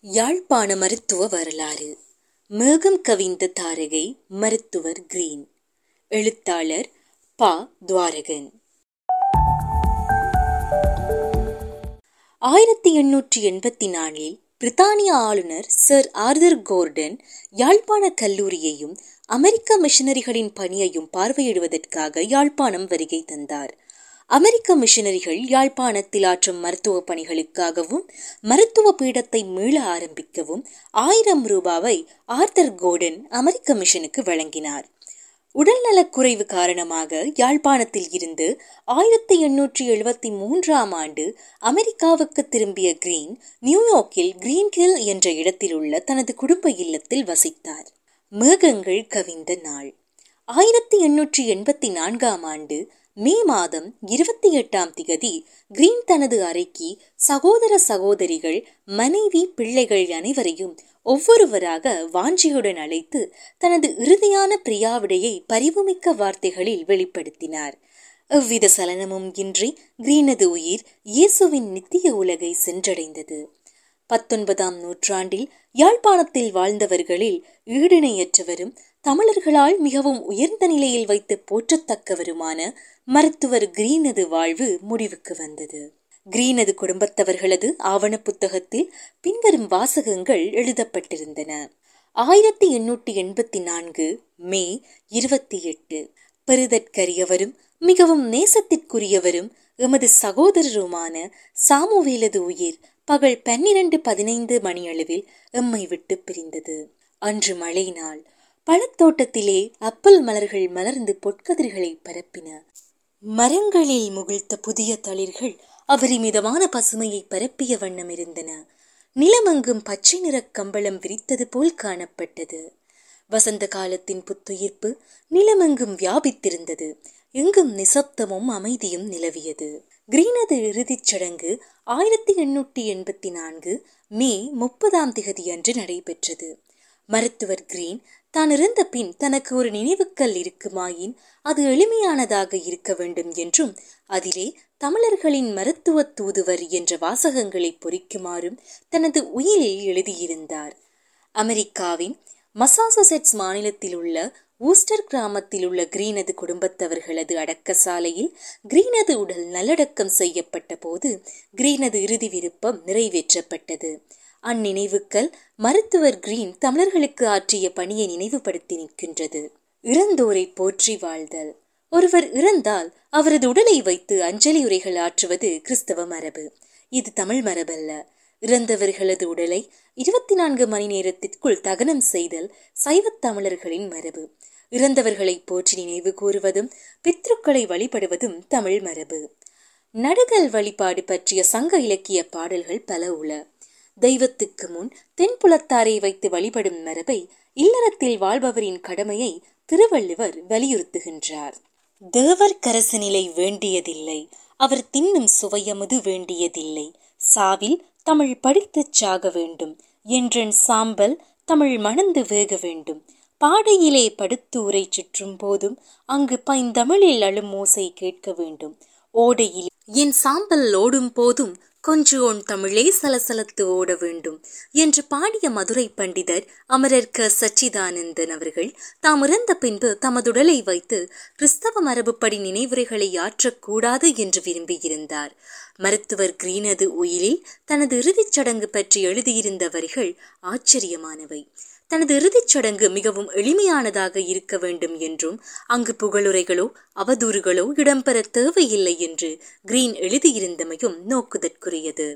யாழ்ப்பாண மருத்துவ வரலாறு. மேகம் கவிந்த தாரகை மருத்துவர் கிரீன். எழுத்தாளர் பா. துவாரகன். ஆயிரத்தி எண்ணூற்றி எண்பத்தி நாலில் பிரித்தானிய ஆளுநர் சர் ஆர்தர் கோர்டன் யாழ்ப்பாண கல்லூரியையும் அமெரிக்க மிஷனரிகளின் பணியையும் பார்வையிடுவதற்காக யாழ்ப்பாணம் வருகை தந்தார். அமெரிக்க மிஷனரிகள் யாழ்ப்பாணத்தில் ஆற்றும் மருத்துவ பணிகளுக்காகவும் மருத்துவ பீடத்தை மீள ஆரம்பிக்கவும் ஆயிரம் ரூபாவை ஆர்தர் கோர்டன் அமெரிக்க மிஷனுக்கு வழங்கினார். உடல்நலக் குறைவு காரணமாக யாழ்ப்பாணத்தில் இருந்து ஆயிரத்தி எண்ணூற்றி எழுபத்தி மூன்றாம் ஆண்டு அமெரிக்காவுக்கு திரும்பிய கிரீன் நியூயார்க்கில் கிரீன்ஹில் என்ற இடத்தில் உள்ள தனது குடும்ப இல்லத்தில் வசித்தார். மேகங்கள் கவிந்த நாள். ஆயிரத்தி எண்ணூற்றி எண்பத்தி நான்காம் ஆண்டு மே மாதம் இருபத்தி எட்டாம் திகதி கிரீன் தனது அறைக்கு சகோதர சகோதரிகள் மனைவி பிள்ளைகள் அனைவரையும் ஒவ்வொருவராக வாஞ்சியுடன் அழைத்து தனது இறுதியான பிரியாவிடையை பரிவுமிக்க வார்த்தைகளில் வெளிப்படுத்தினார். எவ்வித சலனமும் இன்றி கிரீனது உயிர் இயேசுவின் நித்திய உலகை சென்றடைந்தது. பத்தொன்பதாம் நூற்றாண்டில் யாழ்ப்பாணத்தில் வாழ்ந்தவர்களில் ஈடிணையற்றவரும் தமிழர்களால் மிகவும் உயர்ந்த நிலையில் வைத்து போற்றத்தக்கவருமான மருத்துவர் கிரீனது வாழ்வு முடிவுக்கு வந்தது. கிரீனது குடும்பத்தவர்களது ஆவண புத்தகத்தில் பின்வரும் வாசகங்கள் எழுதப்பட்டிருந்தன. ஆயிரத்தி எண்ணூற்றி எண்பத்தி நான்கு மே இருபத்தி எட்டு. பெருதற்கரியவரும் மிகவும் நேசத்திற்குரியவரும் எமது சகோதரருமான சாமுவேலது உயிர் பகல் பன்னிரண்டு பதினைந்து மணியளவில் எம்மை விட்டு பிரிந்தது. அன்று மழை நாள் பழத்தோட்டத்திலே அப்பல் மலர்கள் மலர்ந்து பொற்கதிர்களை பரப்பின. மரங்களில் முகிழ்த்த புதிய தளிர்கள் அபரிமிதமான பசுமையை பரப்பிய வண்ணம் இருந்தன. நிலமங்கும் பச்சை நிற கம்பளம் விரித்தது போல் காணப்பட்டது. வசந்த காலத்தின் புத்துயிர்ப்பு நிலமெங்கும் வியாபித்திருந்தது. எங்கும் நிசப்தமும் அமைதியும் நிலவியது. கிரீனது இறுதிச் சடங்கு ஆயிரத்தி எண்ணூற்றி எண்பத்தி நான்கு மே முப்பதாம் திகதி அன்று நடைபெற்றது. மருத்துவர் கிரீன் தான் இறந்த பின் தனக்கு ஒரு நினைவுக்கல் இருக்குமாயின் அது எளிமையானதாக இருக்க வேண்டும் என்றும் அதிலே தமிழர்களின் மருத்துவ தூதுவர் என்ற வாசகங்களை பொறிக்குமாறும் தனது உயிரில் எழுதியிருந்தார். அமெரிக்காவின் மசாசசெட்ஸ் மாநிலத்தில் உள்ள ஊஸ்டர் கிராமத்தில் உள்ள கிரீனது குடும்பத்தவர்களது அடக்கசாலையில் கிரீனது உடல் நல்லடக்கம் செய்யப்பட்ட போது கிரீனது இறுதி விருப்பம் நிறைவேற்றப்பட்டது. அந்நினைவுக்கள் மருத்துவர் கிரீன் தமிழர்களுக்கு ஆற்றிய பணியை நினைவுபடுத்தி நிற்கின்றது. இறந்தோரை போற்றி வாழ்தல். ஒருவர் இறந்தால் அவரது உடலை வைத்து அஞ்சலி உரைகள் ஆற்றுவது கிறிஸ்தவ மரபு. இது தமிழ் மரபல்ல. இறந்தவர்களது உடலை இருபத்தி நான்கு மணி நேரத்திற்குள் தகனம் செய்தல் சைவத் தமிழர்களின் மரபு. இறந்தவர்களை போற்றி நினைவு கூறுவதும் பித்ருக்களை வழிபடுவதும் தமிழ் மரபு. நடுகல் வழிபாடு பற்றிய சங்க இலக்கிய பாடல்கள் பல உள. தெய்வத்துக்கு முன் தென்புலத்தாரை வைத்து வழிபடும் மரபை இல்லறத்தில் வாழ்பவரின் கடமையை திருவள்ளுவர் வலியுறுத்துகின்றார். தேவர் கரசனிலை வேண்டியதில்லை. அவர் தின்னும் சுவையமுது வேண்டியதில்லை. சாவில் தமிழ் படித்துச் சாக வேண்டும். என்றன் சாம்பல் தமிழ் மணந்து வேக வேண்டும். பாடையிலே படுத்து உரை சுற்றும் போதும் அங்கு பைந்தமிழில் அழும் ஓசை கேட்க வேண்டும். ஓடையில் என் சாம்பல் ஓடும் போதும் கொஞ்சோன் தமிழே சலசலத்து ஓட வேண்டும் என்று பாடிய மதுரை பண்டிதர் அமரர் க. சச்சிதானந்தன் அவர்கள் தாம் இறந்த பின்பு தமதுடலை வைத்து கிறிஸ்தவ மரபுப்படி நினைவுரைகளை ஆற்றக்கூடாது என்று விரும்பியிருந்தார். மருத்துவர் கிரீனது உயிலில் தனது இறுதிச் சடங்கு பற்றி எழுதியிருந்த வரிகள் ஆச்சரியமானவை. தனது இறுதிச் சடங்கு மிகவும் எளிமையானதாக இருக்க வேண்டும் என்றும் அங்கு புகழுரைகளோ அவதூறுகளோ இடம்பெற தேவையில்லை என்று கிரீன் எழுதியிருந்தமையும் நோக்குதற்குரியது.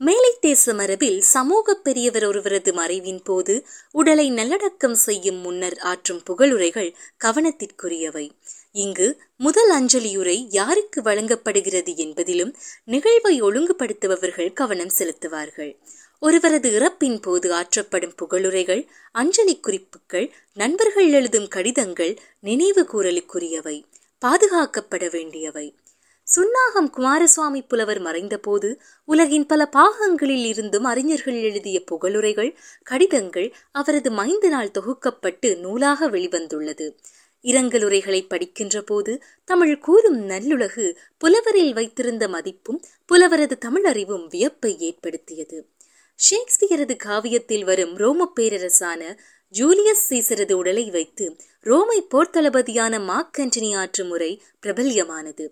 மேலை தேச மரபில் சமூக பெரியவர் ஒருவரது மறைவின் போது உடலை நல்லடக்கம் செய்யும் முன்னர் ஆற்றும் புகழுரைகள் கவனத்திற்குரியவை. இங்கு முதல் அஞ்சலியுரை யாருக்கு வழங்கப்படுகிறது என்பதிலும் நிகழ்வை ஒழுங்குபடுத்துபவர்கள் கவனம் செலுத்துவார்கள். ஒருவரது இறப்பின் போது ஆற்றப்படும் புகழுரைகள் அஞ்சலி குறிப்புகள் நண்பர்கள் எழுதும் கடிதங்கள் நினைவு கூறலுக்குரியவை பாதுகாக்கப்பட வேண்டியவை. சுன்னாகம் குமாரசுவாமி புலவர் மறைந்தபோது உலகின் பல பாகங்களில் இருந்தும் அறிஞர்கள் எழுதிய புகழுரைகள் கடிதங்கள் அவரது மைந்தனால் தொகுக்கப்பட்டு நூலாக வெளிவந்துள்ளது. இரங்கலுரைகளை படிக்கின்ற போது தமிழ் கூறும் நல்லுலகு புலவரில் வைத்திருந்த மதிப்பும் புலவரது தமிழறிவும் வியப்பை ஏற்படுத்தியது. ஷேக்ஸ்பியரது காவியத்தில் வரும் ரோம பேரரசான ஜூலியஸ் சீசரது உடலை வைத்து ரோமை போர்த்தளபதியான மார்க் ஆண்டனி ஆற்றும் முறை பிரபல்யமானது.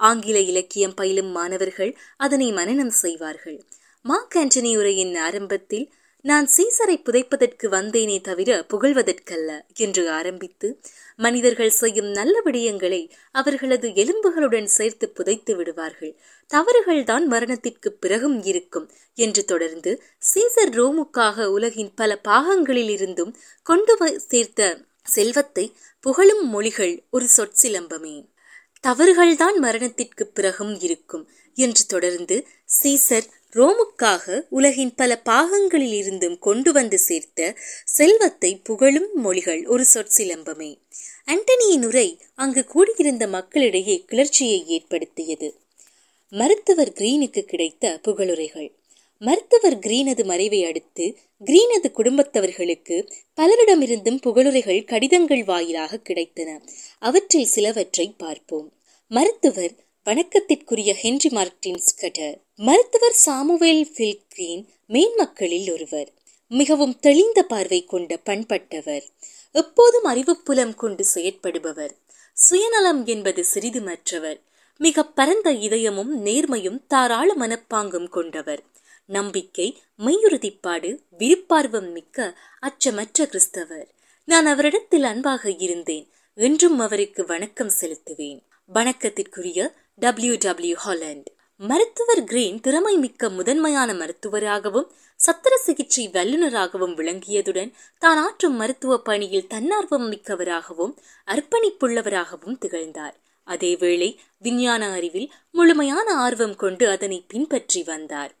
ஆங்கில இலக்கியம் பயிலும் மாணவர்கள் அதனை மனனம் செய்வார்கள். மார்க் ஆண்டனி உரையின் ஆரம்பத்தில் நான் சீசரை புதைப்பதற்கு வந்தேனே தவிர புகழ்வதற்கல்ல என்று ஆரம்பித்து மனிதர்கள் செய்யும் நல்ல விடயங்களை அவர்களது எலும்புகளுடன் சேர்த்து புதைத்து விடுவார்கள். தவறுகள்தான் மரணத்திற்கு பிறகும் இருக்கும் என்று தொடர்ந்து சீசர் ரோமுக்காக உலகின் பல பாகங்களில் இருந்தும் கொண்டு சேர்த்த செல்வத்தை புகழும் மொழிகள் ஒரு சொற்சிலம்பமே. தவறுகள்தான் மரணத்திற்கு பிறகும் இருக்கும் என்று தொடர்ந்து சீசர் ரோமுக்காக உலகின் பல பாகங்களில் இருந்தும் கொண்டு வந்து சேர்த்த செல்வத்தை புகழும் மொழிகள் ஒரு சொற்சிலம்பமே. ஆண்டனியின் உரை அங்கு கூடியிருந்த மக்களிடையே கிளர்ச்சியை ஏற்படுத்தியது. மருத்துவர் கிரீனுக்கு கிடைத்த புகழுரைகள். மருத்துவர் கிரீனது மறைவை அடுத்து கிரீனது குடும்பத்தவர்களுக்கு பலரிடமிருந்தும் புகழுரைகள் கடிதங்கள் வாயிலாக கிடைத்தன. அவற்றில் சிலவற்றை பார்ப்போம். மருத்துவர் வணக்கத்திற்குரிய ஹென்றி மார்டின் ஸ்கட்டர் மருத்துவர் சாமுவேல் ஃபில் கிரீன் மேன்மக்களில் ஒருவர். மிகவும் தெளிந்த பார்வை கொண்ட பண்பட்டவர். எப்போதும் அறிவுப்புலம் கொண்டு செயற்படுபவர். சுயநலம் என்பது சிறிது மற்றவர். மிக பரந்த இதயமும் நேர்மையும் தாராள மனப்பாங்கும் கொண்டவர். நம்பிக்கை மெய்யுறுதிப்பாடு விருப்பார்வம் மிக்க அச்சமற்ற கிறிஸ்தவர். நான் அவரிடத்தில் அன்பாக இருந்தேன். என்றும் அவருக்கு வணக்கம் செலுத்துவேன். வணக்கத்திற்குரிய டபிள்யூ டபிள்யூ ஹாலண்ட் மருத்துவர் கிரீன் திறமை மிக்க முதன்மையான மருத்துவராகவும் சத்திர சிகிச்சை வல்லுநராகவும் விளங்கியதுடன் தான் ஆற்றும் மருத்துவ பணியில் தன்னார்வம் மிக்கவராகவும் அர்ப்பணிப்புள்ளவராகவும் திகழ்ந்தார். அதேவேளை விஞ்ஞான அறிவில் முழுமையான ஆர்வம் கொண்டு அதனை பின்பற்றி வந்தார்.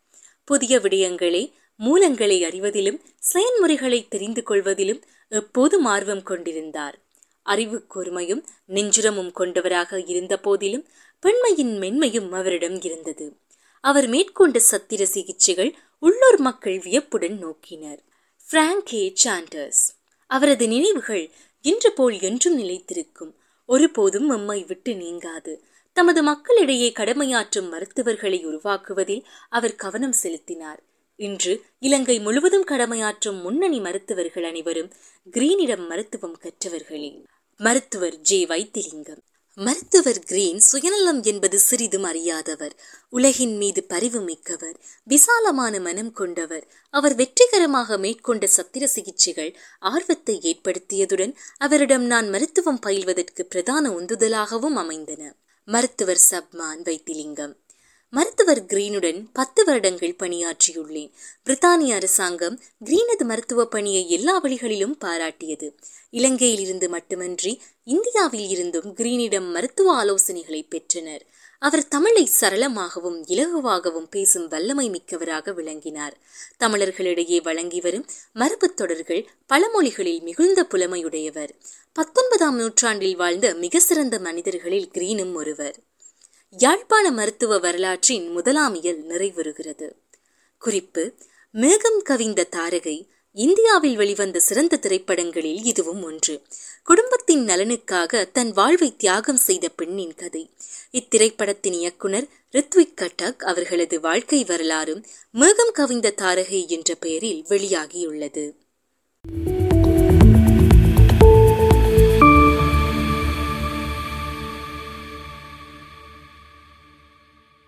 புதிய விடயங்களை மூலங்களை அறிவதிலும் செயன்முறைகளை தெரிந்து கொள்வதிலும் எப்போதும் ஆர்வம் கொண்டிருந்தார். அறிவு கூர்மையும் நெஞ்சுரமும் கொண்டவராக இருந்த போதிலும் பெண்மையின் மென்மையும் அவரிடம் இருந்தது. அவர் மேற்கொண்ட சத்திர சிகிச்சைகள் உள்ளூர் மக்கள் வியப்புடன் நோக்கினர். பிராங்கே சாண்டர்ஸ் அவரது நினைவுகள் இன்று போல் என்றும் நிலைத்திருக்கும். ஒருபோதும் எம்மை விட்டு நீங்காது. தமது மக்களிடையே கடமையாற்றும் மருத்துவர்களை உருவாக்குவதில் அவர் கவனம் செலுத்தினார். இன்று இலங்கை முழுவதும் கடமையாற்றும் முன்னணி மருத்துவர்கள் அனைவரும் கிரீனிடம் மருத்துவம் கற்றவர்களே மருத்துவர் ஜே வைத்திலிங்கம். மருத்துவர் கிரீன் சுயநலம் என்பது சிறிதும் அறியாதவர். உலகின் மீது பரிவு மிக்கவர். விசாலமான மனம் கொண்டவர். அவர் வெற்றிகரமாக மேற்கொண்ட சத்திர சிகிச்சைகள் ஆர்வத்தை ஏற்படுத்தியதுடன் அவரிடம் நான் மருத்துவம் பயில்வதற்கு பிரதான உந்துதலாகவும் அமைந்தன. மருத்துவர் சப்மான் வைத்திலிங்கம். மருத்துவர் கிரீனுடன் பத்து வருடங்கள் பணியாற்றியுள்ளேன். பிரித்தானிய அரசாங்கம் கிரீனது மருத்துவ பணியை எல்லா வழிகளிலும் பாராட்டியது. இலங்கையில் இருந்து மட்டுமன்றி இந்தியாவில் இருந்தும் கிரீனிடம் மருத்துவ ஆலோசனைகளை பெற்றனர். அவர் தமிழை சரளமாகவும் இலகுவாகவும் பேசும் வல்லமை மிக்கவராக விளங்கினார். தமிழர்களிடையே வழங்கி வரும் மரபு தொடர்கள் பழமொழிகளில் மிகுந்த புலமையுடையவர். பத்தொன்பதாம் நூற்றாண்டில் வாழ்ந்த மிக சிறந்த மனிதர்களில் கிரீனும் ஒருவர். யாழ்ப்பாண மருத்துவ வரலாற்றின் முதலாமியல் நிறைவுறுகிறது. குறிப்பு மேகம் கவிந்த தாரகை இந்தியாவில் வெளிவந்த சிறந்த திரைப்படங்களில் இதுவும் ஒன்று. குடும்பத்தின் நலனுக்காக தன் வாழ்வை தியாகம் செய்த பெண்ணின் கதை. இத்திரைப்படத்தின் இயக்குனர் ரித்விக் கட்டக் அவர்களது வாழ்க்கை வரலாறும் மேகம் கவிந்த தாரகை என்ற பெயரில் வெளியாகியுள்ளது.